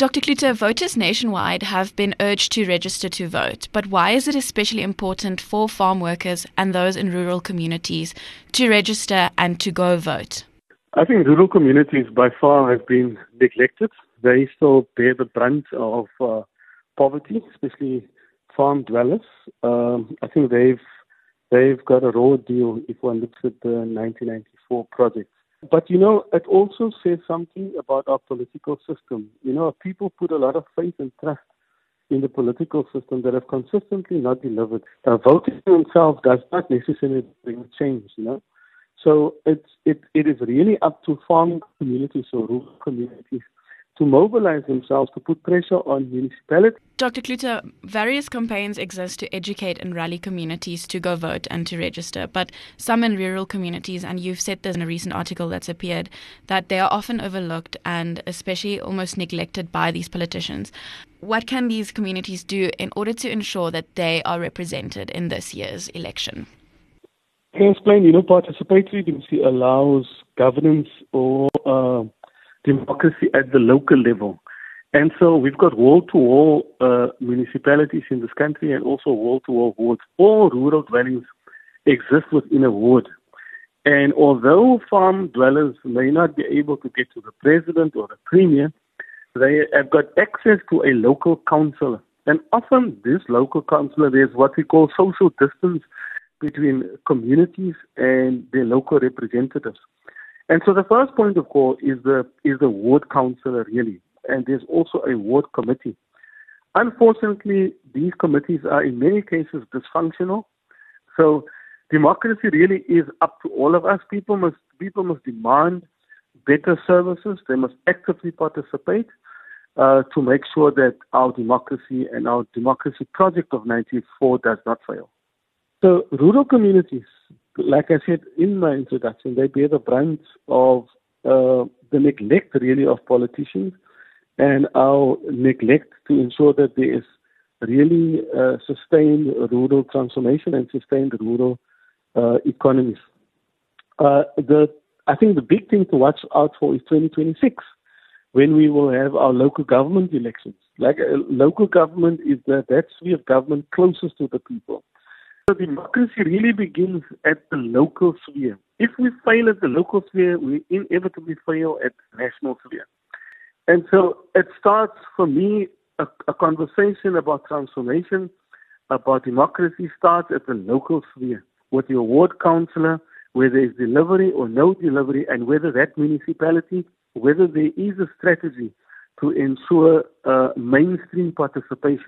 Dr. Cloete, voters nationwide have been urged to register to vote, but why is it especially important for farm workers and those in rural communities to register and to go vote? I think rural communities by far have been neglected. They still bear the brunt of uh, poverty, especially farm dwellers. Um, I think they've they've got a raw deal if one looks at the 1994 project. But you know, it also says something about our political system. You know, people put a lot of faith and trust in the political system that have consistently not delivered. Uh, voting themselves does not necessarily bring change, you know. So it's it, it is really up to farming communities or rural communities to mobilize themselves to put pressure on municipalities. Dr. Cloete, various campaigns exist to educate and rally communities to go vote and to register, but some in rural communities, and you've said this in a recent article that's appeared, that they are often overlooked and especially almost neglected by these politicians. What can these communities do in order to ensure that they are represented in this year's election? Can explain, you know, participatory democracy allows governance or uh, democracy at the local level. And so we've got wall to wall municipalities in this country and also wall to wall wards. All rural dwellings exist within a ward. And although farm dwellers may not be able to get to the president or the premier, they have got access to a local councillor. And often this local councillor, there's what we call social distance between communities and their local representatives. And so the first point of call is the is the ward councillor really, and there's also a ward committee. Unfortunately, these committees are in many cases dysfunctional. So democracy really is up to all of us. People must people must demand better services. They must actively participate uh, to make sure that our democracy and our democracy project of 94 does not fail. So rural communities like I said in my introduction, they bear the brunt of uh, the neglect, really, of politicians and our neglect to ensure that there is really uh, sustained rural transformation and sustained rural uh, economies. Uh, the I think the big thing to watch out for is 2026, when we will have our local government elections. Like uh, local government is the that sphere of government closest to the people. So democracy really begins at the local sphere. If we fail at the local sphere, we inevitably fail at the national sphere. And so it starts for me a, a conversation about transformation, about democracy starts at the local sphere with your ward councillor, whether it's delivery or no delivery, and whether that municipality, whether there is a strategy to ensure uh, mainstream participation.